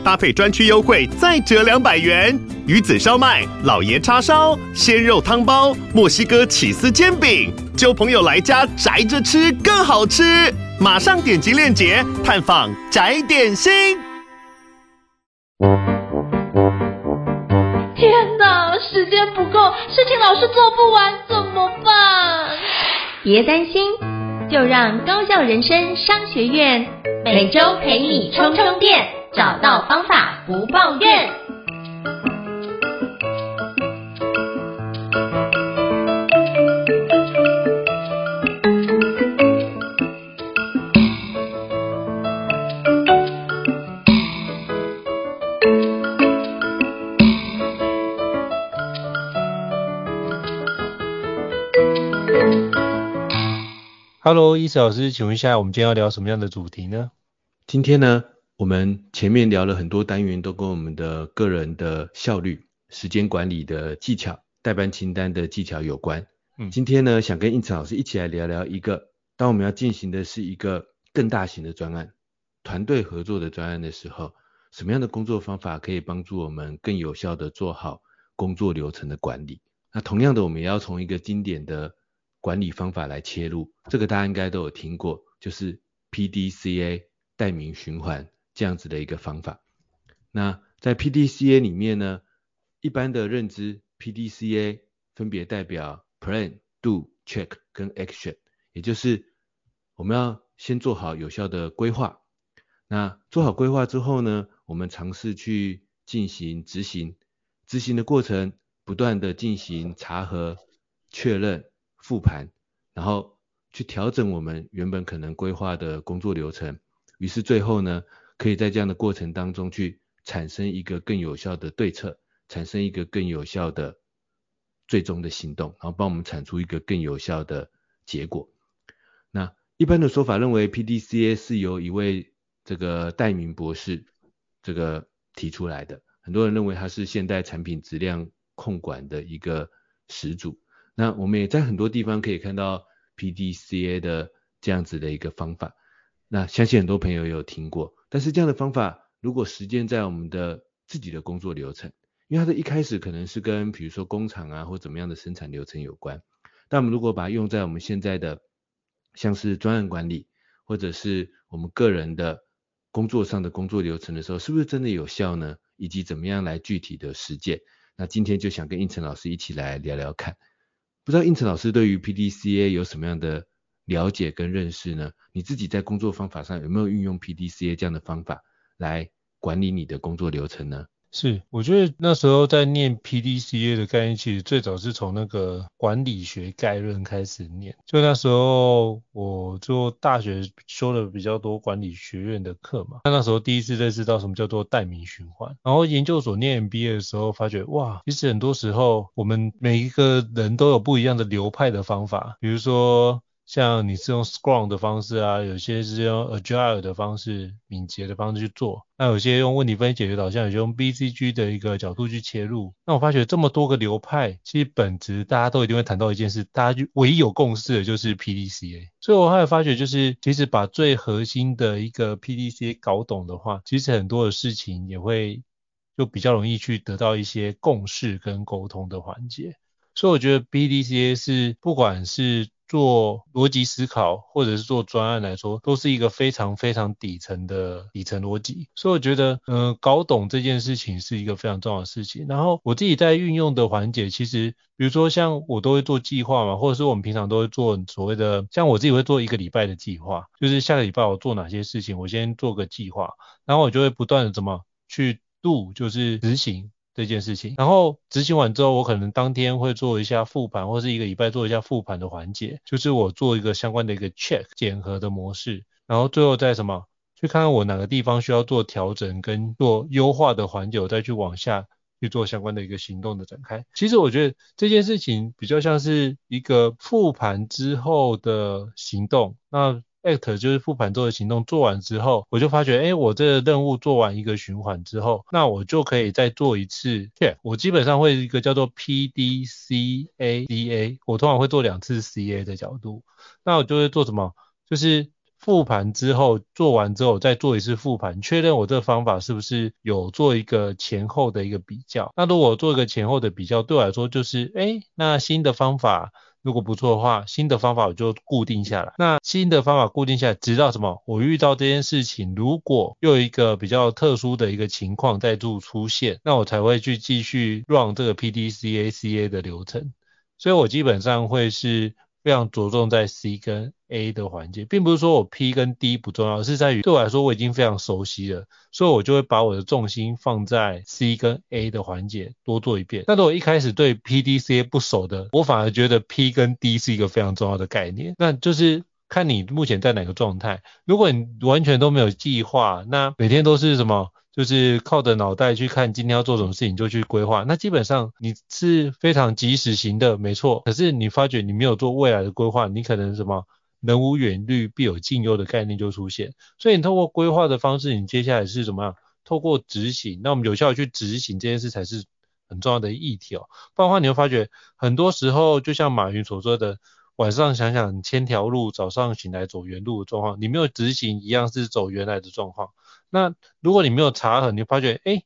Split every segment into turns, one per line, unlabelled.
搭配专区优惠再折两百元。鱼子烧麦、老爷叉烧、鲜肉汤包、墨西哥起司煎饼，揪朋友来家宅着吃更好吃。马上点击链接探访宅点心。
天哪，时间不够，事情老是做不完，怎么办？
别担心，就让高校人生商学院每周陪你充充电，找到方法不抱怨。
Hello，伊森老师，请问一下，我们今天要聊什么样的主题呢？
今天呢，我们前面聊了很多单元，都跟我们的个人的效率、时间管理的技巧、代办清单的技巧有关。嗯，今天呢，想跟应成老师一起来聊聊一个，当我们要进行的是一个更大型的专案、团队合作的专案的时候，什么样的工作方法可以帮助我们更有效的做好工作流程的管理？那同样的，我们也要从一个经典的管理方法来切入，这个大家应该都有听过，就是 PDCA 代名循环这样子的一个方法。那在 PDCA 里面呢，一般的认知 PDCA 分别代表 Plan、Do、Check 跟 Action，也就是我们要先做好有效的规划。那做好规划之后呢，我们尝试去进行执行，执行的过程不断的进行查核、确认。复盘，然后去调整我们原本可能规划的工作流程，于是最后呢，可以在这样的过程当中去产生一个更有效的对策，产生一个更有效的最终的行动，然后帮我们产出一个更有效的结果。那一般的说法认为，PDCA 是由一位这个戴明博士这个提出来的，很多人认为他是现代产品质量控管的一个始祖。那我们也在很多地方可以看到 PDCA 的这样子的一个方法，那相信很多朋友也有听过。但是这样的方法如果实践在我们的自己的工作流程，因为它的一开始可能是跟比如说工厂啊或怎么样的生产流程有关，但我们如果把它用在我们现在的像是专案管理或者是我们个人的工作上的工作流程的时候，是不是真的有效呢？以及怎么样来具体的实践？那今天就想跟应成老师一起来聊聊看。不知道应成老师对于 PDCA 有什么样的了解跟认识呢？你自己在工作方法上有没有运用 PDCA 这样的方法来管理你的工作流程呢？
是，我觉得那时候在念 PDCA 的概念，其实最早是从那个管理学概论开始念。就那时候我做大学修了比较多管理学院的课嘛，那那时候第一次认识到什么叫做代名循环。然后研究所念 MBA 的时候，发觉哇，其实很多时候我们每一个人都有不一样的流派的方法，比如说。像你是用 Scrum 的方式啊，有些是用 Agile 的方式、敏捷的方式去做。那有些用问题分析解决导向，有些用 BCG 的一个角度去切入。那我发觉这么多个流派，其实本质大家都一定会谈到一件事，大家就唯一有共识的就是 PDCA。所以我还有发觉，就是其实把最核心的一个 PDCA 搞懂的话，其实很多的事情也会就比较容易去得到一些共识跟沟通的环节。所以我觉得 PDCA 是不管是做逻辑思考，或者是做专案来说，都是一个非常非常底层的底层逻辑。所以我觉得，嗯、搞懂这件事情是一个非常重要的事情。然后我自己在运用的环节，其实比如说像我都会做计划嘛，或者是我们平常都会做所谓的，像我自己会做一个礼拜的计划，就是下个礼拜我做哪些事情，我先做个计划，然后我就会不断的怎么去 do，就是执行。这件事情，然后执行完之后，我可能当天会做一下复盘，或是一个礼拜做一下复盘的环节，就是我做一个相关的一个 check 检核的模式，然后最后再什么去看看我哪个地方需要做调整跟做优化的环节，我再去往下去做相关的一个行动的展开。其实我觉得这件事情比较像是一个复盘之后的行动。那 act 就是复盘做的行动做完之后，我就发觉，哎，我这个任务做完一个循环之后，那我就可以再做一次。我基本上会一个叫做 PDCA/DA，我通常会做两次 CA 的角度。那我就会做什么？就是。复盘之后，做完之后再做一次复盘，确认我这个方法是不是有做一个前后的一个比较。那如果做一个前后的比较，对我来说就是，诶，那新的方法如果不错的话，新的方法我就固定下来。那新的方法固定下来，直到什么？我遇到这件事情，如果又一个比较特殊的一个情况再度出现，那我才会去继续 run 这个 PDCA/CA 的流程。所以我基本上会是。非常着重在 C 跟 A 的环节，并不是说我 P 跟 D 不重要，而是在于对我来说我已经非常熟悉了，所以我就会把我的重心放在 C 跟 A 的环节多做一遍。那如果一开始对 P、D、C、A 不熟的，我反而觉得 P 跟 D 是一个非常重要的概念。那就是看你目前在哪个状态。如果你完全都没有计划，那每天都是什么？就是靠着脑袋去看今天要做什么事情就去规划，那基本上你是非常及时行的，没错。可是你发觉你没有做未来的规划，你可能什么人无远虑必有近忧的概念就出现。所以你透过规划的方式，你接下来是怎么样？透过执行，那我们有效去执行这件事才是很重要的议题哦。不然的话，你会发觉很多时候就像马云所说的，晚上想想千条路，早上醒来走原路的状况，你没有执行一样是走原来的状况。那如果你没有查核，你发觉，哎，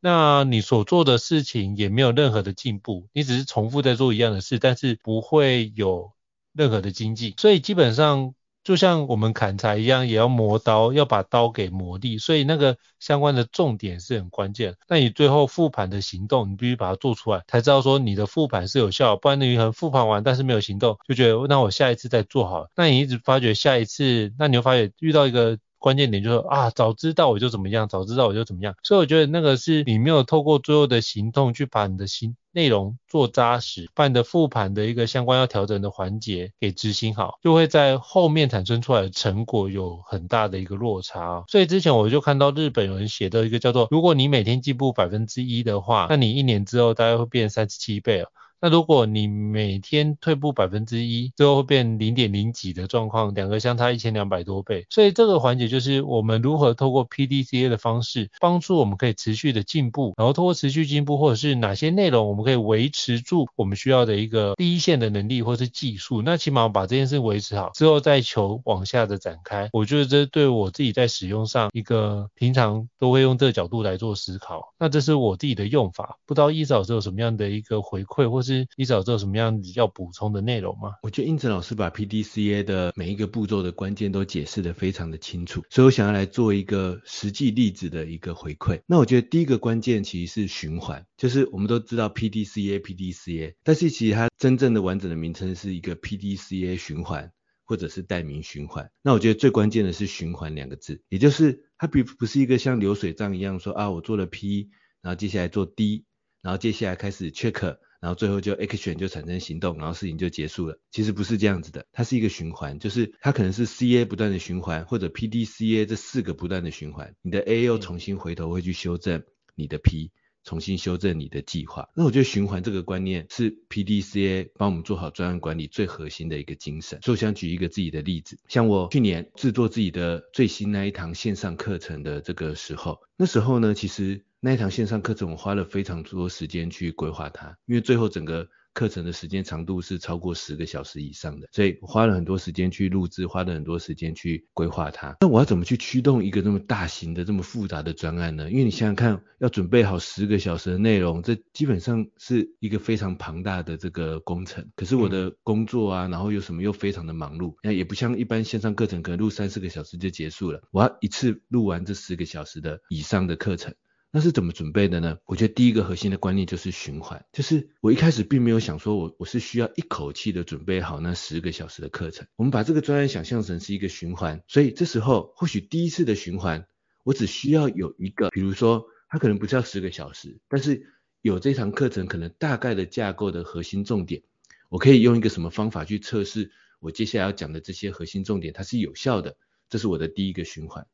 那你所做的事情也没有任何的进步，你只是重复在做一样的事，但是不会有任何的精进。所以基本上就像我们砍柴一样，也要磨刀，要把刀给磨利。所以那个相关的重点是很关键。那你最后复盘的行动，你必须把它做出来，才知道说你的复盘是有效。不然你可能复盘完，但是没有行动，就觉得那我下一次再做好。那你一直发觉下一次，那你会发觉遇到一个。关键点就是啊，早知道我就怎么样，早知道我就怎么样。所以我觉得那个是你没有透过最后的行动去把你的心内容做扎实，把你的复盘的一个相关要调整的环节给执行好，就会在后面产生出来的成果有很大的一个落差。所以之前我就看到日本有人写的一个叫做，如果你每天进步百分之一的话，那你一年之后大概会变三十七倍。那如果你每天退步百分之一，最后会变零点零几的状况，两个相差一千两百多倍。所以这个环节就是我们如何透过 PDCA 的方式，帮助我们可以持续的进步，然后通过持续进步，或者是哪些内容我们可以维持住我们需要的一个第一线的能力或是技术。那起码把这件事维持好之后，再求往下的展开。我觉得这对我自己在使用上一个平常都会用这个角度来做思考。那这是我自己的用法，不知道易老师有什么样的一个回馈，或是你找这什么样子要补充的内容吗？
我觉得英子老师把 PDCA 的每一个步骤的关键都解释得非常的清楚，所以我想要来做一个实际例子的一个回馈。那我觉得第一个关键其实是循环，就是我们都知道 PDCA PDCA，但是其实它真正的完整的名称是一个 PDCA 循环，或者是代名循环。那我觉得最关键的是循环两个字，也就是它并不是一个像流水账一样说啊，我做了 P，然后接下来做 D，然后接下来开始 check。然后最后就 action 就产生行动，然后事情就结束了。其实不是这样子的，它是一个循环，就是它可能是 CA 不断的循环，或者 PDCA 这四个不断的循环。你的 A 又重新回头会去修正你的 P，重新修正你的计划。那我觉得循环这个观念是 PDCA 帮我们做好专案管理最核心的一个精神。所以我想举一个自己的例子，像我去年制作自己的最新那一堂线上课程的这个时候，那时候呢，其实。那一堂线上课程，我花了非常多时间去规划它，因为最后整个课程的时间长度是超过十个小时以上的，所以我花了很多时间去录制，花了很多时间去规划它。那我要怎么去驱动一个这么大型的、这么复杂的专案呢？因为你想想看，要准备好十个小时的内容，这基本上是一个非常庞大的这个工程。可是我的工作啊，然后又什么又非常的忙碌，那也不像一般线上课程可能录三四个小时就结束了，我要一次录完这十个小时的以上的课程。那是怎么准备的呢？我觉得第一个核心的观念就是循环，就是我一开始并没有想说我我是需要一口气的准备好那十个小时的课程。我们把这个专案想象成是一个循环，所以这时候或许第一次的循环，我只需要有一个，比如说它可能不是要十个小时，但是有这堂课程可能大概的架构的核心重点，我可以用一个什么方法去测试我接下来要讲的这些核心重点它是有效的，这是我的第一个循环。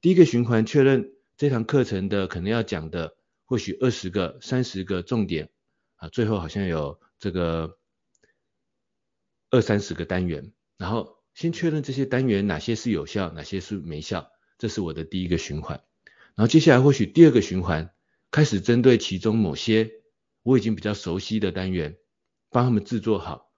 第一个循环确认。这堂课程的可能要讲的或许二十个、三十个重点啊，最后好像有这个二三十个单元，然后先确认这些单元哪些是有效，哪些是没效，这是我的第一个循环。然后接下来或许第二个循环，开始针对其中某些我已经比较熟悉的单元，帮他们制作好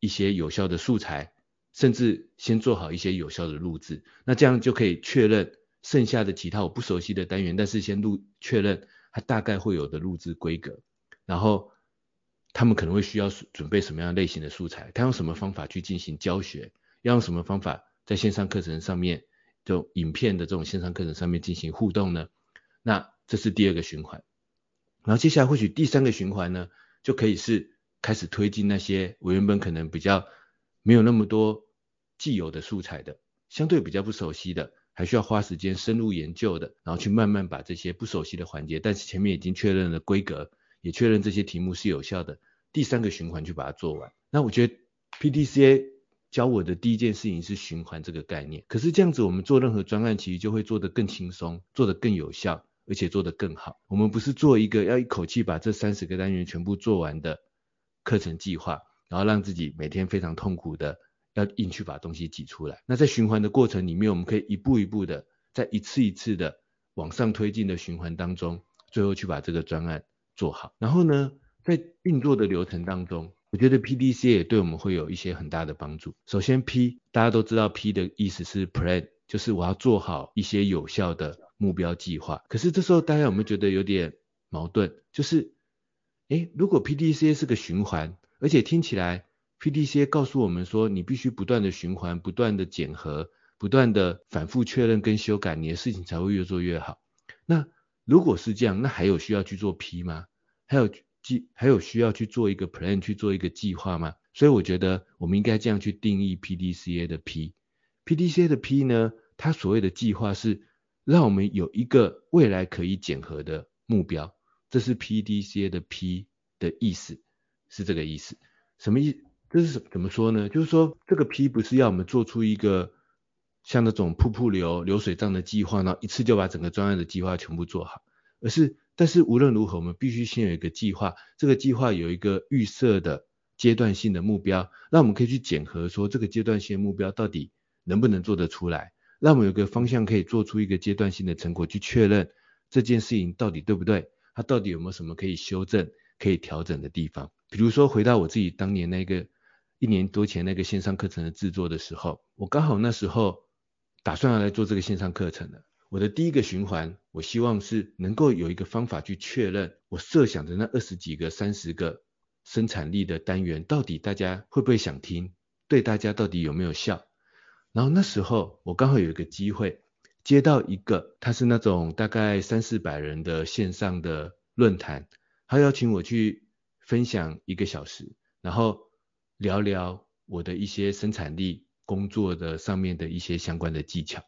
一些有效的素材，甚至先做好一些有效的录制。那这样就可以确认剩下的其他我不熟悉的单元，但是先录确认它大概会有的录制规格，然后他们可能会需要准备什么样类型的素材，他用什么方法去进行教学，要用什么方法在线上课程上面。就影片的这种线上课程上面进行互动呢，那这是第二个循环，然后接下来或许第三个循环呢，就可以是开始推进那些我原本可能比较没有那么多既有的素材的，相对比较不熟悉的，还需要花时间深入研究的，然后去慢慢把这些不熟悉的环节，但是前面已经确认了规格，也确认这些题目是有效的，第三个循环去把它做完。那我觉得 PDCA。教我的第一件事情是循环这个概念，可是这样子我们做任何专案其实就会做得更轻松，做得更有效，而且做得更好。我们不是做一个要一口气把这三十个单元全部做完的课程计划，然后让自己每天非常痛苦的要硬去把东西挤出来。那在循环的过程里面，我们可以一步一步的，在一次一次的往上推进的循环当中，最后去把这个专案做好。然后呢，在运作的流程当中。我觉得 PDC 也对我们会有一些很大的帮助。首先，P 大家都知道，P 的意思是 Plan，就是我要做好一些有效的目标计划。可是这时候大家有没有觉得有点矛盾？就是，诶，如果 PDC 是个循环，而且听起来 PDCA 告诉我们说，你必须不断的循环，不断的检核，不断的反复确认跟修改，你的事情才会越做越好。那如果是这样，那还有需要去做 P 吗？还有？计还有需要去做一个 plan 去做一个计划吗？所以我觉得我们应该这样去定义 PDCA 的 P。PDCA 的 P 呢，它所谓的计划是让我们有一个未来可以检核的目标，这是 PDCA 的 P 的意思，是这个意思。什么意思？这是怎么说呢？就是说这个 P 不是要我们做出一个像那种瀑布流流水账的计划，然后一次就把整个专案的计划全部做好，而是但是无论如何，我们必须先有一个计划，这个计划有一个预设的阶段性的目标，那我们可以去检核说这个阶段性目标到底能不能做得出来，让我们有个方向可以做出一个阶段性的成果，去确认这件事情到底对不对，它到底有没有什么可以修正、可以调整的地方。比如说回到我自己当年那个一年多前那个线上课程的制作的时候，我刚好那时候打算要来做这个线上课程的。我的第一个循环，我希望是能够有一个方法去确认我设想的那二十几个、三十个生产力的单元，到底大家会不会想听，对大家到底有没有效。然后那时候我刚好有一个机会，接到一个，他是那种大概三四百人的线上的论坛，他邀请我去分享一个小时，然后聊聊我的一些生产力工作的上面的一些相关的技巧。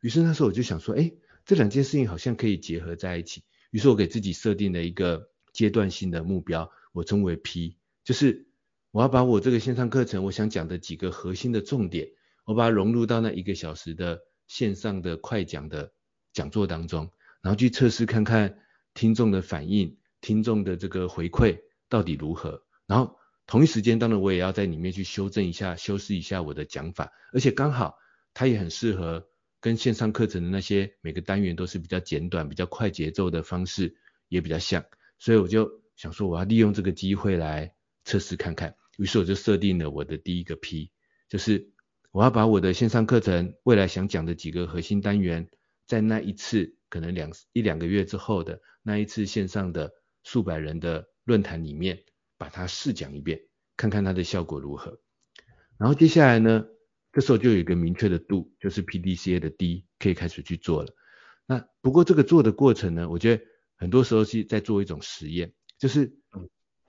于是那时候我就想说，哎，这两件事情好像可以结合在一起。于是我给自己设定了一个阶段性的目标，我称为 P，就是我要把我这个线上课程我想讲的几个核心的重点，我把它融入到那一个小时的线上的快讲的讲座当中，然后去测试看看听众的反应，听众的这个回馈到底如何。然后同一时间，当然我也要在里面去修正一下、修饰一下我的讲法，而且刚好它也很适合。跟线上课程的那些每个单元都是比较简短、比较快节奏的方式也比较像，所以我就想说我要利用这个机会来测试看看。于是我就设定了我的第一个 P，就是我要把我的线上课程未来想讲的几个核心单元，在那一次可能两一两个月之后的那一次线上的数百人的论坛里面，把它试讲一遍，看看它的效果如何。然后接下来呢，这时候就有一个明确的度，就是 PDCA 的 D 可以开始去做了。那不过这个做的过程呢，我觉得很多时候是在做一种实验，就是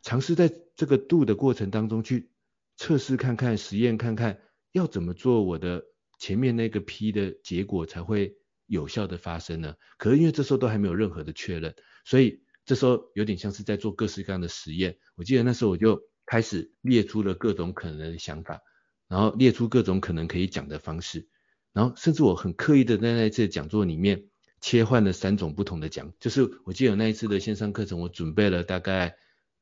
尝试在这个度的过程当中去测试看看、实验看看要怎么做，我的前面那个 P 的结果才会有效的发生呢？可是因为这时候都还没有任何的确认，所以这时候有点像是在做各式各样的实验。我记得那时候我就开始列出了各种可能的想法。然后列出各种可能可以讲的方式，然后甚至我很刻意的在那一次讲座里面切换了三种不同的讲，就是我记得有那一次的线上课程，我准备了大概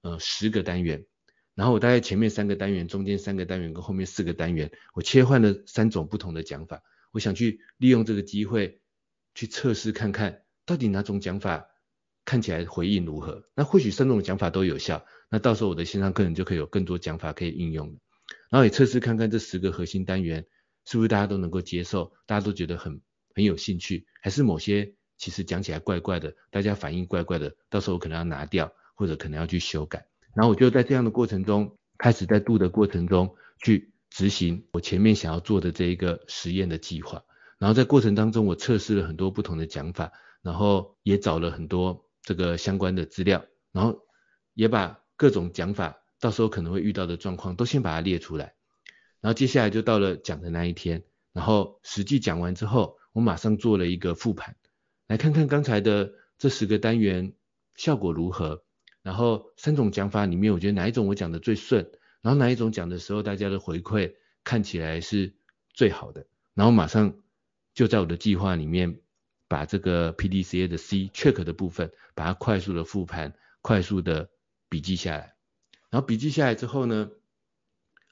呃十个单元，然后我大概前面三个单元、中间三个单元跟后面四个单元，我切换了三种不同的讲法，我想去利用这个机会去测试看看，到底哪种讲法看起来回应如何。那或许三种讲法都有效，那到时候我的线上课程就可以有更多讲法可以应用了。然后也测试看看这十个核心单元是不是大家都能够接受，大家都觉得很。很有兴趣，还是某些其实讲起来怪怪的，大家反应怪怪的，到时候可能要拿掉，或者可能要去修改。然后我就在这样的过程中，开始在度的过程中去执行我前面想要做的这一个实验的计划。然后在过程当中，我测试了很多不同的讲法，然后也找了很多这个相关的资料，然后也把各种讲法到时候可能会遇到的状况都先把它列出来。然后接下来就到了讲的那一天，然后实际讲完之后。我马上做了一个复盘，来看看刚才的这十个单元效果如何。然后三种讲法里面，我觉得哪一种我讲的最顺，然后哪一种讲的时候大家的回馈看起来是最好的。然后马上就在我的计划里面，把这个 PDCA 的 C check 的部分，把它快速的复盘，快速的笔记下来。然后笔记下来之后呢，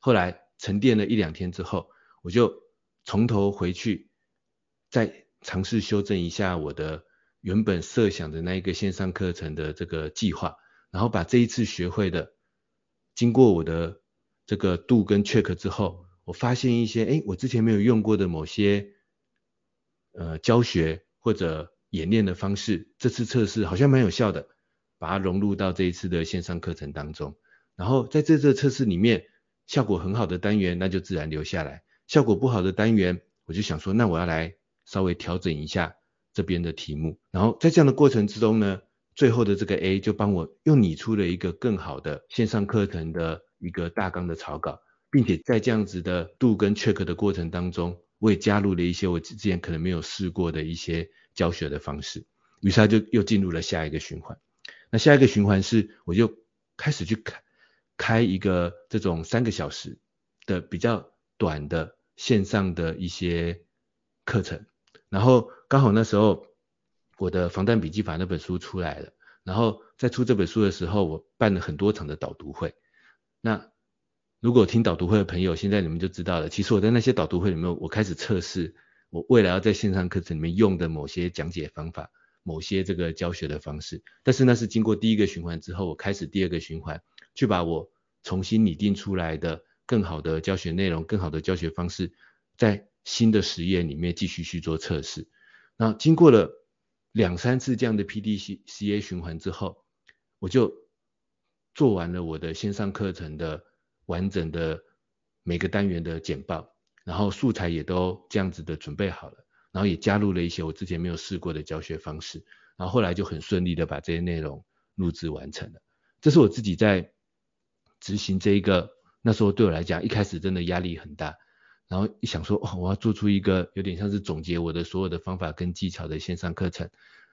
后来沉淀了一两天之后，我就从头回去。再尝试修正一下我的原本设想的那一个线上课程的这个计划，然后把这一次学会的，经过我的这个 do 跟 check 之后，我发现一些，哎，我之前没有用过的某些呃教学或者演练的方式，这次测试好像蛮有效的，把它融入到这一次的线上课程当中。然后在这次测试里面，效果很好的单元，那就自然留下来；效果不好的单元，我就想说，那我要来。稍微调整一下这边的题目，然后在这样的过程之中呢，最后的这个 A 就帮我又拟出了一个更好的线上课程的一个大纲的草稿，并且在这样子的 do 跟 check 的过程当中，我也加入了一些我之前可能没有试过的一些教学的方式，于是他就又进入了下一个循环。那下一个循环是，我就开始去开开一个这种三个小时的比较短的线上的一些课程。然后刚好那时候我的防弹笔记法那本书出来了，然后在出这本书的时候，我办了很多场的导读会。那如果听导读会的朋友，现在你们就知道了，其实我在那些导读会里面，我开始测试我未来要在线上课程里面用的某些讲解方法，某些这个教学的方式。但是那是经过第一个循环之后，我开始第二个循环，去把我重新拟定出来的更好的教学内容、更好的教学方式，在新的实验里面继续去做测试，那经过了两三次这样的 PDCA 循环之后，我就做完了我的线上课程的完整的每个单元的简报，然后素材也都这样子的准备好了，然后也加入了一些我之前没有试过的教学方式，然后后来就很顺利的把这些内容录制完成了。这是我自己在执行这一个，那时候对我来讲一开始真的压力很大。然后一想说，哦，我要做出一个有点像是总结我的所有的方法跟技巧的线上课程，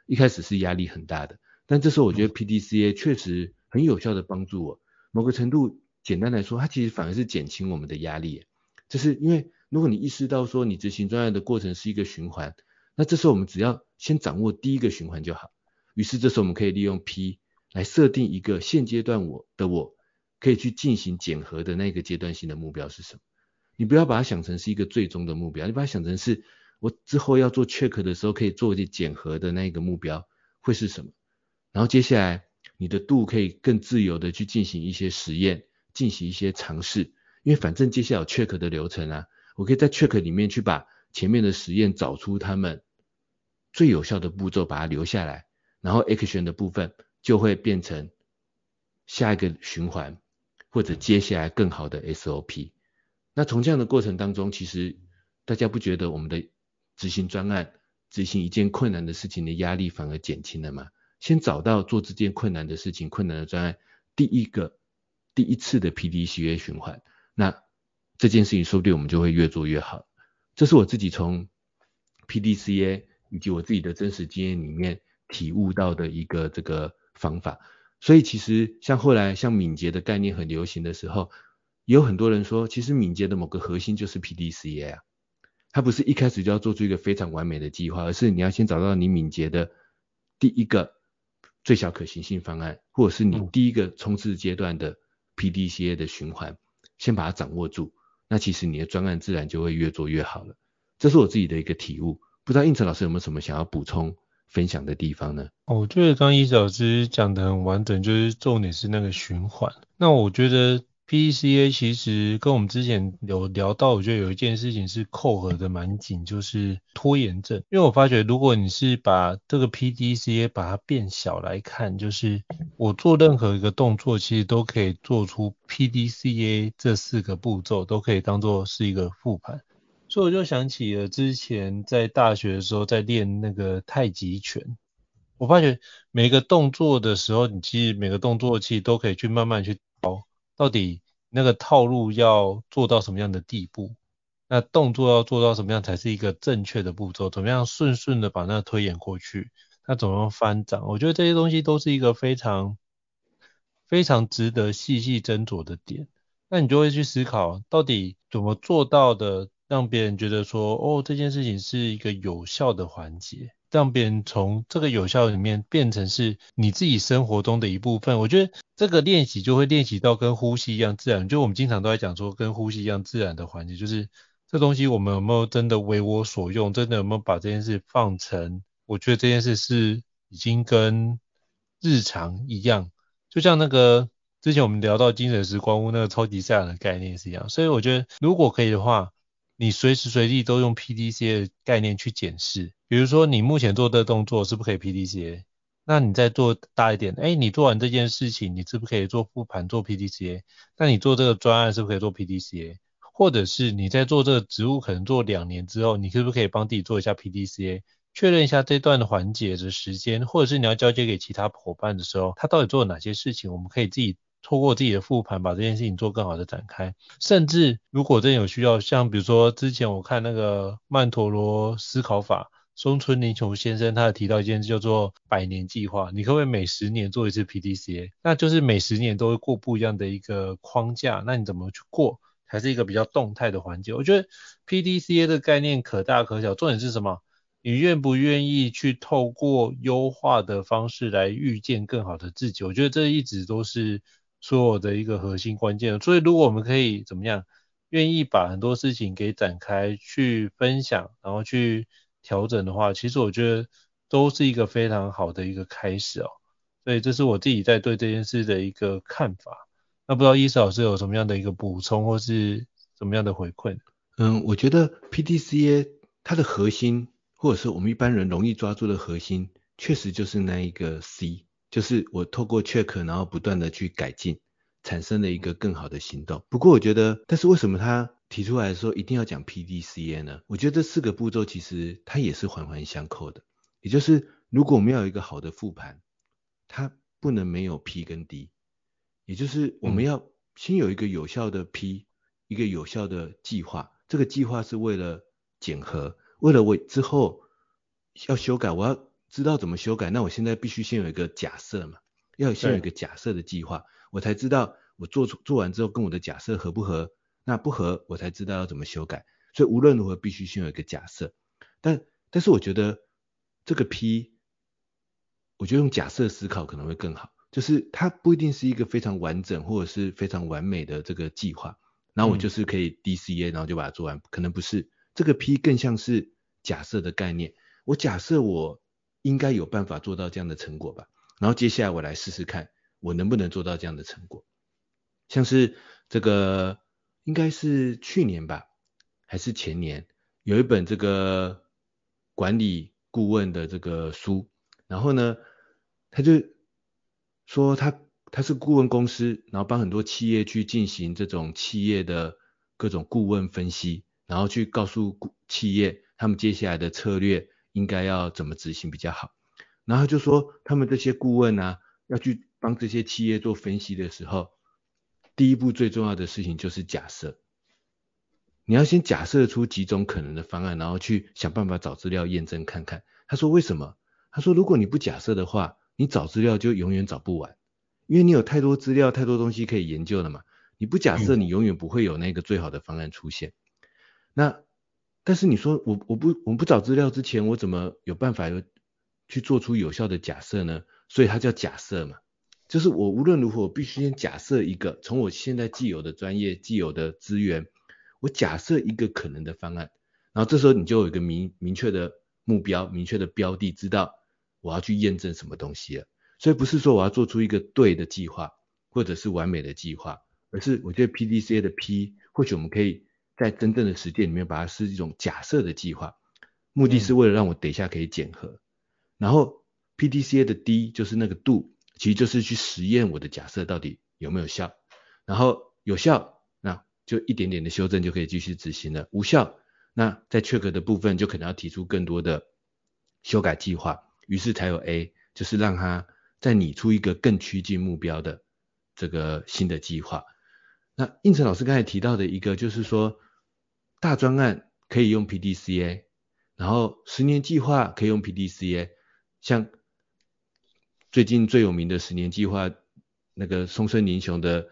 一开始是压力很大的。但这时候我觉得 PDCA 确实很有效的帮助我，某个程度，简单来说，它其实反而是减轻我们的压力。就是因为如果你意识到说你执行专案的过程是一个循环，那这时候我们只要先掌握第一个循环就好。于是这时候我们可以利用 P 来设定一个现阶段我的我可以去进行检核的那个阶段性的目标是什么。你不要把它想成是一个最终的目标，你把它想成是我之后要做 check 的时候可以做一些检核的那个目标会是什么？然后接下来你的度可以更自由的去进行一些实验，进行一些尝试，因为反正接下来有 check 的流程啊，我可以在 check 里面去把前面的实验找出他们最有效的步骤，把它留下来，然后 action 的部分就会变成下一个循环或者接下来更好的 SOP。那从这样的过程当中，其实大家不觉得我们的执行专案、执行一件困难的事情的压力反而减轻了吗？先找到做这件困难的事情、困难的专案，第一个、第一次的 PDCA 循环，那这件事情说不定我们就会越做越好。这是我自己从 PDCA 以及我自己的真实经验里面体悟到的一个这个方法。所以其实像后来像敏捷的概念很流行的时候。也有很多人说，其实敏捷的某个核心就是 PDCA 啊，它不是一开始就要做出一个非常完美的计划，而是你要先找到你敏捷的第一个最小可行性方案，或者是你第一个冲刺阶段的 PDCA 的循环，先把它掌握住。那其实你的专案自然就会越做越好了。这是我自己的一个体悟，不知道应成老师有没有什么想要补充分享的地方呢？
我觉得刚刚伊子老师讲的很完整，就是重点是那个循环。那我觉得 PDCA 其实跟我们之前有聊到，我觉得有一件事情是扣合的蛮紧，就是拖延症。因为我发觉，如果你是把这个 PDCA 把它变小来看，就是我做任何一个动作，其实都可以做出 PDCA 这四个步骤，都可以当做是一个复盘。所以我就想起了之前在大学的时候在练那个太极拳，我发觉每个动作的时候，你其实每个动作其实都可以去慢慢去调，到底那个套路要做到什么样的地步，那动作要做到什么样才是一个正确的步骤，怎么样顺顺的把那推演过去，那怎么样翻掌，我觉得这些东西都是一个非常非常值得细细斟酌的点，那你就会去思考到底怎么做到的。让别人觉得说，哦，这件事情是一个有效的环节，让别人从这个有效里面变成是你自己生活中的一部分。我觉得这个练习就会练习到跟呼吸一样自然。就我们经常都在讲说，跟呼吸一样自然的环节，就是这东西我们有没有真的为我所用？真的有没有把这件事放成？我觉得这件事是已经跟日常一样，就像那个之前我们聊到精神时光屋那个超级赛亚的概念是一样。所以我觉得如果可以的话，你随时随地都用 PDC 的概念去检视，比如说你目前做的动作是不是可以 PDCA？那你再做大一点，哎，你做完这件事情，你是不是可以做复盘做 PDCA？那你做这个专案是不是可以做 PDCA？或者是你在做这个职务可能做两年之后，你是不可以帮自己做一下 PDCA，确认一下这段的环节的时间，或者是你要交接给其他伙伴的时候，他到底做了哪些事情，我们可以自己。透过自己的复盘，把这件事情做更好的展开。甚至如果真有需要，像比如说之前我看那个曼陀罗思考法，松村林雄先生他有提到一件事叫做百年计划。你可不可以每十年做一次 PDCA？那就是每十年都会过不一样的一个框架。那你怎么去过，才是一个比较动态的环节？我觉得 PDCA 的概念可大可小，重点是什么？你愿不愿意去透过优化的方式来遇见更好的自己？我觉得这一直都是。所有的一个核心关键，所以如果我们可以怎么样，愿意把很多事情给展开去分享，然后去调整的话，其实我觉得都是一个非常好的一个开始哦。所以这是我自己在对这件事的一个看法。那不知道伊斯老师有什么样的一个补充，或是什么样的回馈？
嗯，我觉得 PDCA 它的核心，或者是我们一般人容易抓住的核心，确实就是那一个 C。就是我透过 check，然后不断的去改进，产生了一个更好的行动。不过我觉得，但是为什么它提出来说一定要讲 PDCA 呢？我觉得这四个步骤其实它也是环环相扣的。也就是如果我们要有一个好的复盘，它不能没有 P 跟 D。也就是我们要先有一个有效的 P，一个有效的计划。这个计划是为了检核，为了我之后要修改，我要。知道怎么修改，那我现在必须先有一个假设嘛，要先有一个假设的计划，我才知道我做出做完之后跟我的假设合不合，那不合我才知道要怎么修改。所以无论如何必须先有一个假设，但但是我觉得这个 P，我觉得用假设思考可能会更好，就是它不一定是一个非常完整或者是非常完美的这个计划，然后我就是可以 DCA 然后就把它做完，可能不是，这个 P 更像是假设的概念，我假设我。应该有办法做到这样的成果吧。然后接下来我来试试看，我能不能做到这样的成果。像是这个，应该是去年吧，还是前年，有一本这个管理顾问的这个书。然后呢，他就说他他是顾问公司，然后帮很多企业去进行这种企业的各种顾问分析，然后去告诉企业他们接下来的策略。应该要怎么执行比较好？然后就说他们这些顾问啊，要去帮这些企业做分析的时候，第一步最重要的事情就是假设。你要先假设出几种可能的方案，然后去想办法找资料验证看看。他说为什么？他说如果你不假设的话，你找资料就永远找不完，因为你有太多资料、太多东西可以研究了嘛。你不假设，你永远不会有那个最好的方案出现。那但是你说我我不我们不找资料之前，我怎么有办法有去做出有效的假设呢？所以它叫假设嘛，就是我无论如何我必须先假设一个，从我现在既有的专业、既有的资源，我假设一个可能的方案，然后这时候你就有一个明明确的目标、明确的标的，知道我要去验证什么东西了。所以不是说我要做出一个对的计划，或者是完美的计划，而是我觉得 PDCA 的 P，或许我们可以在真正的实践里面把它是一种假设的计划，目的是为了让我等一下可以检核。嗯、然后 PDCA 的 D 就是那个 Do，其实就是去实验我的假设到底有没有效。然后有效，那就一点点的修正就可以继续执行了。无效，那在 Check 的部分就可能要提出更多的修改计划。于是才有 A，就是让它。再拟出一个更趋近目标的这个新的计划。那应成老师刚才提到的一个就是说，大专案可以用 PDCA，然后十年计划可以用 PDCA。像最近最有名的十年计划，那个松村宁雄的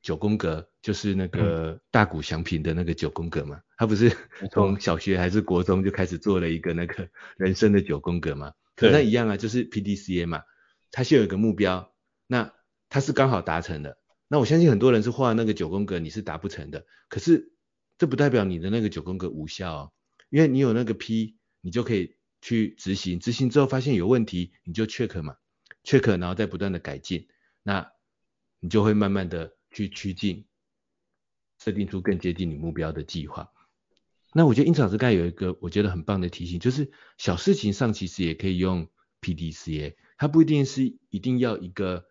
九宫格，就是那个大谷祥平的那个九宫格嘛。他不是从小学还是国中就开始做了一个那个 人生的九宫格嘛？可那一样啊，就是 PDCA 嘛。他先有一个目标，那他是刚好达成的。那我相信很多人是画那个九宫格，你是达不成的。可是这不代表你的那个九宫格无效哦，因为你有那个 P，你就可以去执行。执行之后发现有问题，你就 check 嘛，check 然后再不断的改进，那你就会慢慢的去趋近，设定出更接近你目标的计划。那我觉得应成老师刚才有一个我觉得很棒的提醒，就是小事情上其实也可以用 PDCA。它不一定是一定要一个，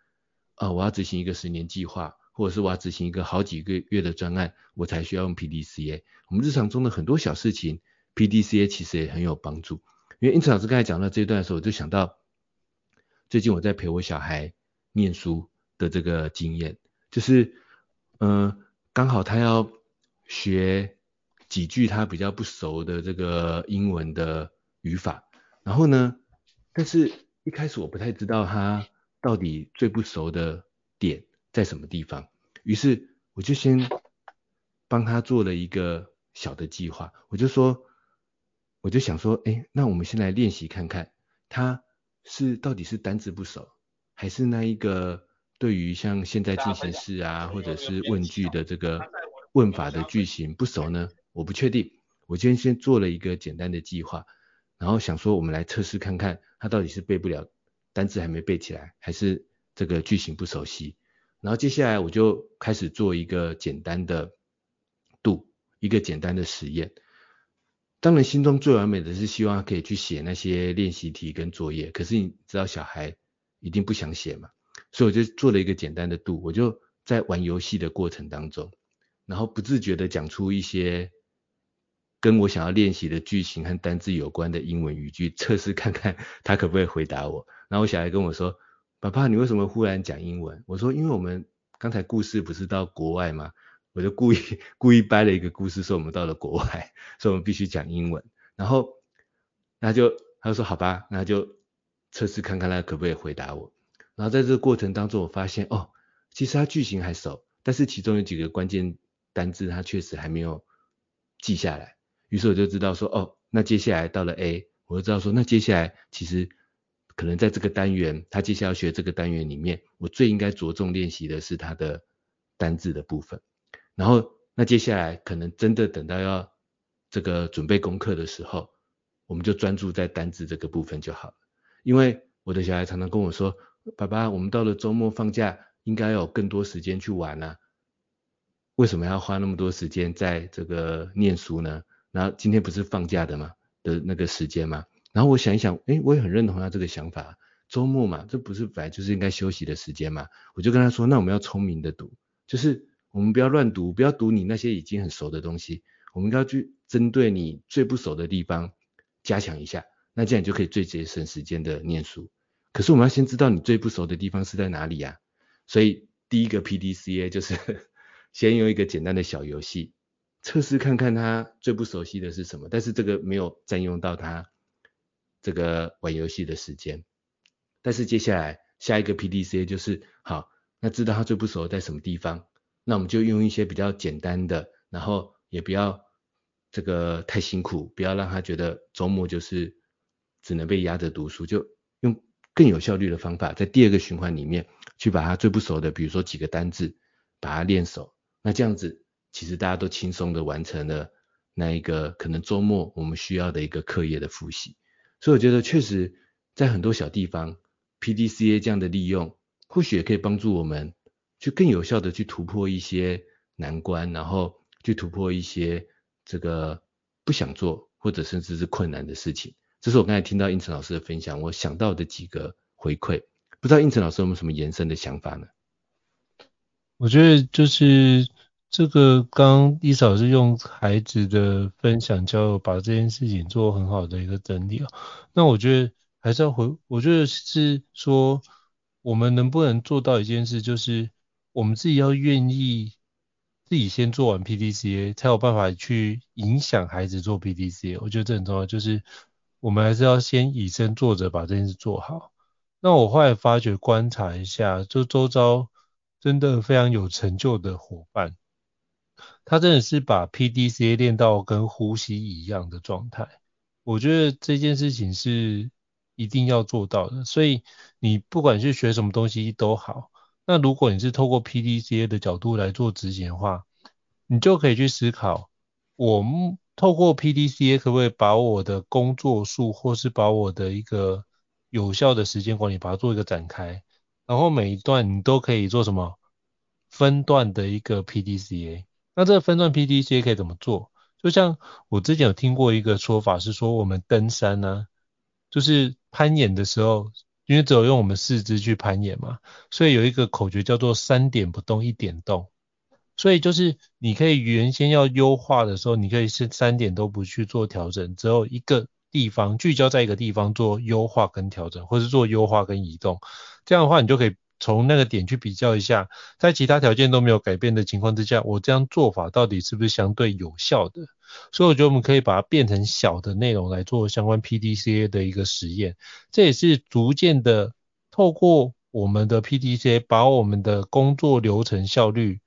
呃，我要执行一个十年计划，或者是我要执行一个好几个月的专案，我才需要用 PDCA。我们日常中的很多小事情，PDCA 其实也很有帮助。因为应成老师刚才讲到这一段的时候，我就想到最近我在陪我小孩念书的这个经验，就是，嗯、呃，刚好他要学几句他比较不熟的这个英文的语法，然后呢，但是。一开始我不太知道他到底最不熟的点在什么地方，于是我就先帮他做了一个小的计划。我就说，我就想说，哎，那我们先来练习看看，他是到底是单字不熟，还是那一个对于像现在进行式啊，或者是问句的这个问法的句型不熟呢？我不确定。我今天先做了一个简单的计划。然后想说，我们来测试看看，他到底是背不了单字还没背起来，还是这个句型不熟悉。然后接下来我就开始做一个简单的度，一个简单的实验。当然，心中最完美的是希望他可以去写那些练习题跟作业。可是你知道，小孩一定不想写嘛，所以我就做了一个简单的度，我就在玩游戏的过程当中，然后不自觉的讲出一些。跟我想要练习的句型和单字有关的英文语句，测试看看他可不可以回答我。然后我小孩跟我说：“爸爸，你为什么忽然讲英文？”我说：“因为我们刚才故事不是到国外吗？我就故意故意掰了一个故事，说我们到了国外，所以我们必须讲英文。”然后那就他就说：“好吧，那就测试看看他可不可以回答我。”然后在这个过程当中，我发现哦，其实他句型还熟，但是其中有几个关键单字他确实还没有记下来。于是我就知道说，哦，那接下来到了 A，我就知道说，那接下来其实可能在这个单元，他接下来要学这个单元里面，我最应该着重练习的是他的单字的部分。然后，那接下来可能真的等到要这个准备功课的时候，我们就专注在单字这个部分就好了。因为我的小孩常常跟我说，爸爸，我们到了周末放假，应该有更多时间去玩啊，为什么要花那么多时间在这个念书呢？然后今天不是放假的吗？的那个时间吗？然后我想一想，诶，我也很认同他这个想法。周末嘛，这不是本来就是应该休息的时间嘛？我就跟他说，那我们要聪明的读，就是我们不要乱读，不要读你那些已经很熟的东西，我们要去针对你最不熟的地方加强一下，那这样就可以最节省时间的念书。可是我们要先知道你最不熟的地方是在哪里呀？所以第一个 PDCA 就是 先用一个简单的小游戏。测试看看他最不熟悉的是什么，但是这个没有占用到他这个玩游戏的时间。但是接下来下一个 PDCA 就是好，那知道他最不熟在什么地方，那我们就用一些比较简单的，然后也不要这个太辛苦，不要让他觉得周末就是只能被压着读书，就用更有效率的方法，在第二个循环里面去把他最不熟的，比如说几个单字，把它练熟。那这样子，其实大家都轻松的完成了那一个可能周末我们需要的一个课业的复习。所以我觉得确实在很多小地方，PDCA 这样的利用，或许也可以帮助我们去更有效的去突破一些难关，然后去突破一些。这个不想做或者甚至是困难的事情，这是我刚才听到应成老师的分享，我想到的几个回馈，不知道应成老师有没有什么延伸的想法呢？
我觉得就是这个刚一嫂是用孩子的分享教把这件事情做很好的一个整理啊。那我觉得还是要回，我觉得是说我们能不能做到一件事，就是我们自己要愿意。自己先做完 PDCA，才有办法去影响孩子做 PDCA。我觉得这很重要，就是我们还是要先以身作则，把这件事做好。那我后来发觉，观察一下，就周遭真的非常有成就的伙伴，他真的是把 PDCA 练到跟呼吸一样的状态。我觉得这件事情是一定要做到的。所以你不管去学什么东西都好。那如果你是透过 PDCA 的角度来做执行的话，你就可以去思考，我们透过 PDCA 可不可以把我的工作数，或是把我的一个有效的时间管理，把它做一个展开，然后每一段你都可以做什么分段的一个 PDCA。那这个分段 PDCA 可以怎么做？就像我之前有听过一个说法是说，我们登山呢、就是攀岩的时候。因为只有用我们四肢去攀岩嘛，所以有一个口诀叫做三点不动，一点动。所以就是你可以原先要优化的时候，你可以是三点都不去做调整，只有一个地方聚焦在一个地方做优化跟调整，或是做优化跟移动。这样的话，你就可以。从那个点去比较一下，在其他条件都没有改变的情况之下，我这样做法到底是不是相对有效的？所以我觉得我们可以把它变成小的内容来做相关 PDCA 的一个实验，这也是逐渐的透过我们的 PDCA 把我们的工作流程效率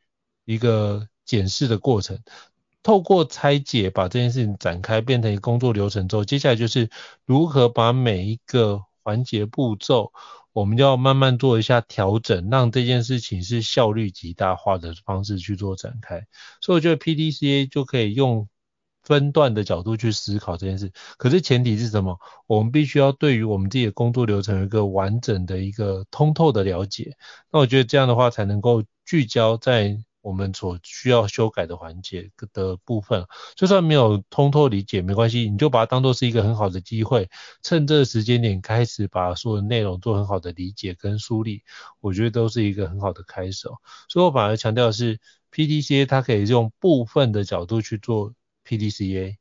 一个检视的过程，透过拆解把这件事情展开变成一个工作流程之后，接下来就是如何把每一个环节步骤。我们要慢慢做一下调整，让这件事情是效率极大化的方式去做展开。所以我觉得 PDCA 就可以用分段的角度去思考这件事。可是前提是什么？我们必须要对于我们自己的工作流程有一个完整的一个通透的了解。那我觉得这样的话才能够聚焦在。我们所需要修改的环节的部分，就算没有通透理解没关系，你就把它当做是一个很好的机会，趁这个时间点开始把所有内容做很好的理解跟梳理，我觉得都是一个很好的开手。所以我反而强调的是，PDCA 它可以用部分的角度去做 PDCA，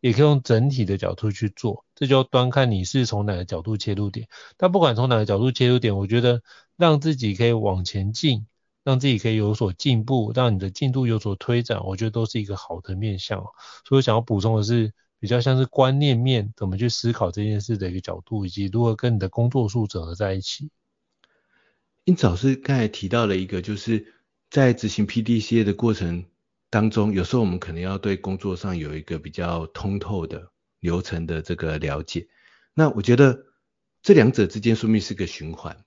也可以用整体的角度去做，这就端看你是从哪个角度切入点。但不管从哪个角度切入点，我觉得让自己可以往前进。让自己可以有所进步，让你的进度有所推展，我觉得都是一个好的面向。所以想要补充的是，比较像是观念面，怎么去思考这件事的一个角度，以及如何跟你的工作数整合在一起。
胤丞老师刚才提到了一个，就是在执行 PDCA 的过程当中，有时候我们可能要对工作上有一个比较通透的流程的这个了解。那我觉得这两者之间说明是个循环。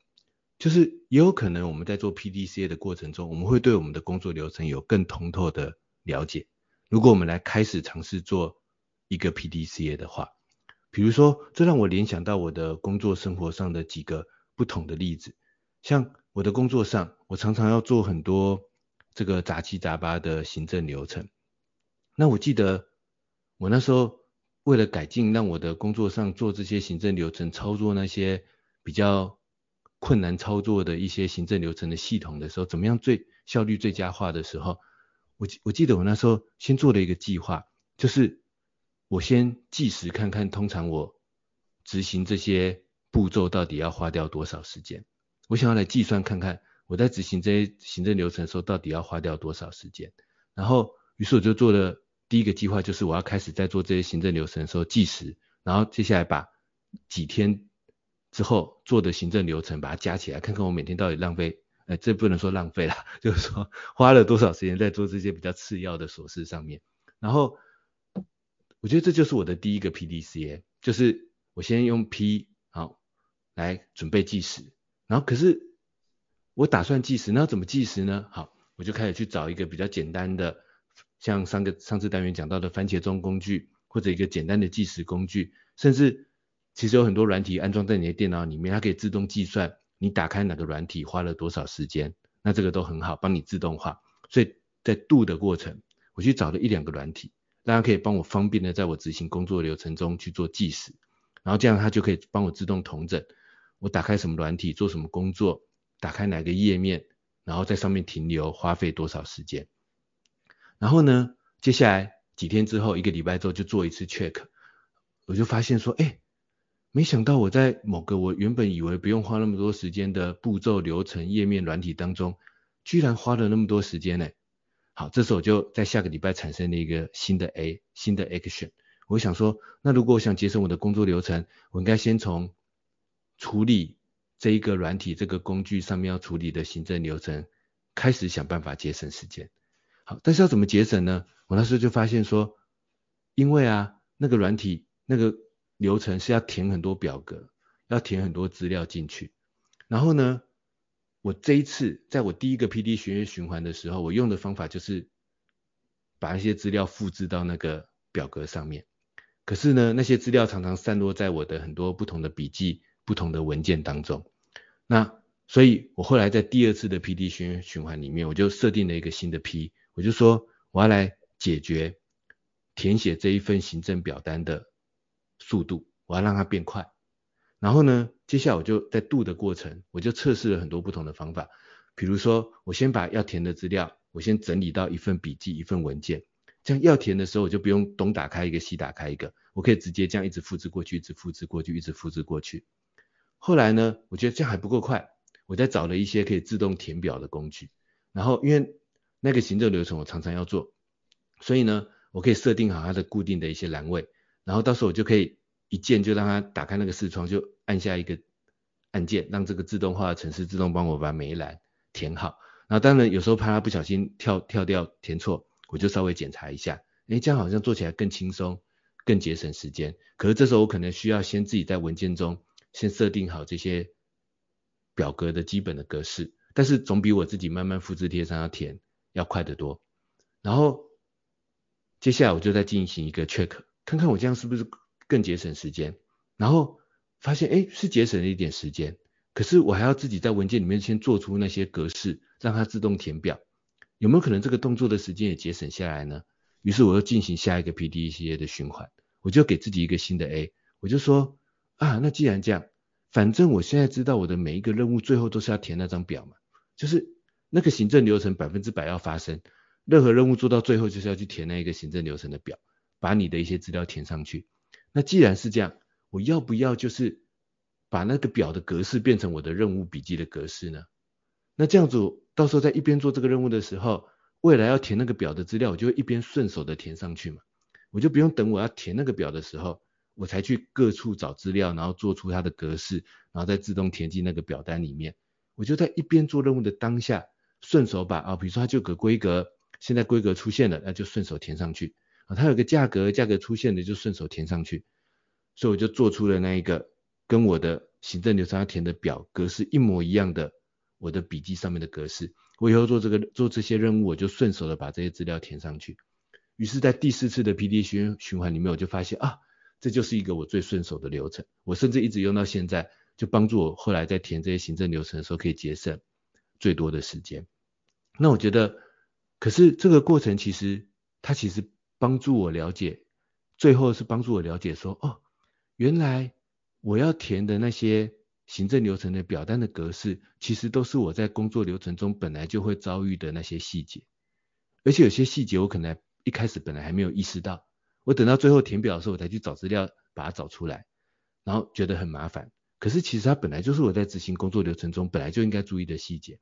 就是也有可能我们在做 PDCA 的过程中，我们会对我们的工作流程有更通透的了解。如果我们来开始尝试做一个 PDCA 的话，比如说，这让我联想到我的工作生活上的几个不同的例子。像我的工作上，我常常要做很多这个杂七杂八的行政流程。那我记得我那时候为了改进，让我的工作上做这些行政流程操作那些比较。困难操作的一些行政流程的系统的时候，怎么样最效率最佳化的时候，我我记得我那时候先做了一个计划，就是我先计时看看，通常我执行这些步骤到底要花掉多少时间。我想要来计算看看，我在执行这些行政流程的时候到底要花掉多少时间。然后，于是我就做了第一个计划，就是我要开始在做这些行政流程的时候计时，然后接下来把几天。之后做的行政流程，把它加起来，看看我每天到底浪费，呃，这不能说浪费啦，就是说花了多少时间在做这些比较次要的琐事上面。然后我觉得这就是我的第一个 PDCA，就是我先用 P 好来准备计时，然后可是我打算计时，那要怎么计时呢？好，我就开始去找一个比较简单的，像上个上次单元讲到的番茄钟工具，或者一个简单的计时工具，甚至其实有很多软体安装在你的电脑里面，它可以自动计算你打开哪个软体花了多少时间，那这个都很好，帮你自动化。所以在 do 的过程，我去找了一两个软体。大家可以帮我方便的在我执行工作流程中去做计时，然后这样它就可以帮我自动统整，我打开什么软体做什么工作，打开哪个页面，然后在上面停留花费多少时间。然后呢，接下来几天之后，一个礼拜之后就做一次 check，我就发现说，哎，没想到我在某个我原本以为不用花那么多时间的步骤流程页面软体当中，居然花了那么多时间呢。好，这时候我就在下个礼拜产生了一个新的 A，新的 action。我想说，那如果我想节省我的工作流程，我应该先从处理这一个软体这个工具上面要处理的行政流程开始想办法节省时间。好，但是要怎么节省呢？我那时候就发现说，因为啊，那个软体那个流程是要填很多表格，要填很多资料进去，然后呢，我这一次在我第一个 PD 学院循环的时候，我用的方法就是把一些资料复制到那个表格上面。可是呢，那些资料常常散落在我的很多不同的笔记、不同的文件当中。那所以，我后来在第二次的 PD 学院循环里面，我就设定了一个新的 P，我就说我要来解决填写这一份行政表单的速度，我要让它变快。然后呢，接下来我就在 do 的过程，我就测试了很多不同的方法。比如说，我先把要填的资料，我先整理到一份笔记、一份文件，这样要填的时候，我就不用东打开一个西打开一个，我可以直接这样一直复制过去，一直复制过去，一直复制过去。后来呢，我觉得这样还不够快，我再找了一些可以自动填表的工具。然后因为那个行政流程我常常要做，所以呢，我可以设定好它的固定的一些栏位，然后到时候我就可以。一键就让它打开那个视窗，就按下一个按键，让这个自动化的程式自动帮我把每一栏填好。然后当然有时候怕它不小心跳跳掉填错，我就稍微检查一下，诶，这样好像做起来更轻松，更节省时间。可是这时候我可能需要先自己在文件中先设定好这些表格的基本的格式，但是总比我自己慢慢复制贴上要填要快得多。然后接下来我就再进行一个 check，看看我这样是不是。更节省时间，然后发现诶是节省了一点时间，可是我还要自己在文件里面先做出那些格式，让它自动填表，有没有可能这个动作的时间也节省下来呢？于是我又进行下一个 PDCA 的循环，我就给自己一个新的 A，我就说啊，那既然这样，反正我现在知道我的每一个任务最后都是要填那张表嘛，就是那个行政流程百分之百要发生，任何任务做到最后就是要去填那一个行政流程的表，把你的一些资料填上去。那既然是这样，我要不要就是把那个表的格式变成我的任务笔记的格式呢？那这样子，到时候在一边做这个任务的时候，未来要填那个表的资料，我就会一边顺手的填上去嘛，我就不用等我要填那个表的时候，我才去各处找资料，然后做出它的格式，然后再自动填进那个表单里面。我就在一边做任务的当下，顺手把啊，比如说它就个规格，现在规格出现了，那就顺手填上去。啊，它有个价格，价格出现的就顺手填上去，所以我就做出了那一个跟我的行政流程要填的表格式一模一样的我的笔记上面的格式。我以后做这个做这些任务，我就顺手的把这些资料填上去。于是，在第四次的 PD 循循环里面，我就发现啊，这就是一个我最顺手的流程。我甚至一直用到现在，就帮助我后来在填这些行政流程的时候可以节省最多的时间。那我觉得，可是这个过程其实它其实。帮助我了解，最后是帮助我了解说，哦，原来我要填的那些行政流程的表单的格式，其实都是我在工作流程中本来就会遭遇的那些细节，而且有些细节我可能一开始本来还没有意识到，我等到最后填表的时候，我才去找资料把它找出来，然后觉得很麻烦。可是其实它本来就是我在执行工作流程中本来就应该注意的细节。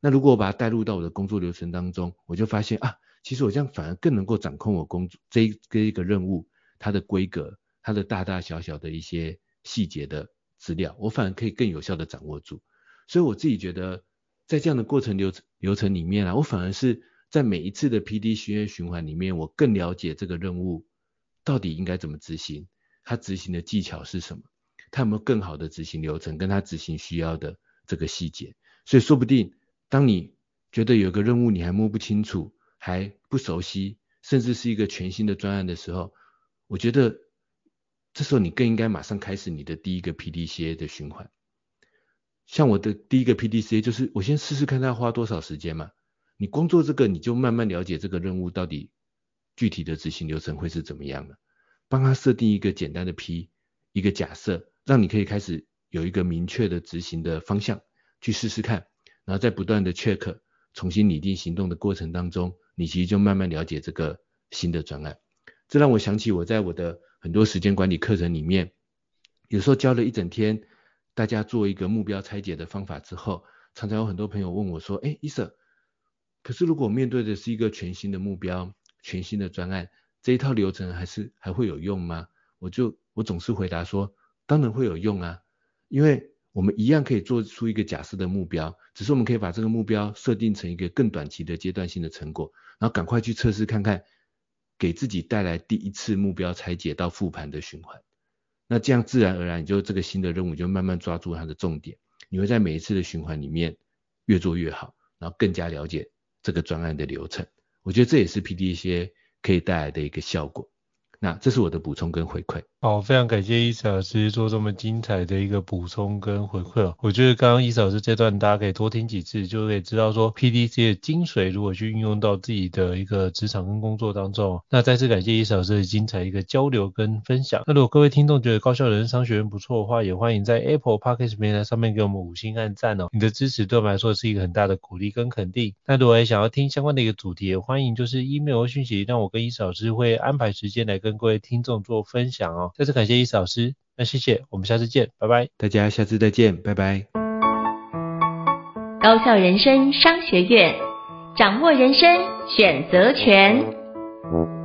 那如果我把它带入到我的工作流程当中，我就发现啊。其实我这样反而更能够掌控我工作这一个一个任务，它的规格，它的大大小小的一些细节的资料，我反而可以更有效的掌握住。所以我自己觉得，在这样的过程流程流程里面啊，我反而是在每一次的 P D C A 循环里面，我更了解这个任务到底应该怎么执行，他执行的技巧是什么，他有没有更好的执行流程，跟他执行需要的这个细节。所以说不定，当你觉得有个任务你还摸不清楚，还不熟悉，甚至是一个全新的专案的时候，我觉得这时候你更应该马上开始你的第一个 PDCA 的循环。像我的第一个 PDCA 就是我先试试看他花多少时间嘛。你光做这个，你就慢慢了解这个任务到底具体的执行流程会是怎么样的。帮他设定一个简单的 P，一个假设，让你可以开始有一个明确的执行的方向，去试试看，然后在不断的 check。重新拟定行动的过程当中，你其实就慢慢了解这个新的专案。这让我想起我在我的很多时间管理课程里面，有时候教了一整天，大家做一个目标拆解的方法之后，常常有很多朋友问我说：“哎，伊瑟可是如果面对的是一个全新的目标、全新的专案，这一套流程还是还会有用吗？”我就我总是回答说：“当然会有用啊，因为。”我们一样可以做出一个假设的目标，只是我们可以把这个目标设定成一个更短期的阶段性的成果，然后赶快去测试看看，给自己带来第一次目标拆解到复盘的循环。那这样自然而然，你就这个新的任务就慢慢抓住它的重点，你会在每一次的循环里面越做越好，然后更加了解这个专案的流程。我觉得这也是 PDCA 可以带来的一个效果。那这是我的补充跟回馈。
好，非常感谢伊草老师做这么精彩的一个补充跟回馈哦。我觉得刚刚伊草老师这段大家可以多听几次，就可以知道说 PDC 的精髓如果去运用到自己的一个职场跟工作当中。那再次感谢伊草老师的精彩一个交流跟分享。那如果各位听众觉得高效人商学院不错的话，也欢迎在 Apple Podcast 平台上面给我们五星按赞哦。你的支持对我们来说是一个很大的鼓励跟肯定。那如果也想要听相关的一个主题，也欢迎就是 email 讯息，让我跟伊草老师会安排时间来跟各位听众做分享哦。再次感谢伊思老师。那谢谢，我们下次见，拜拜。
大家下次再见，拜拜。
高校人生商学院，掌握人生选择权。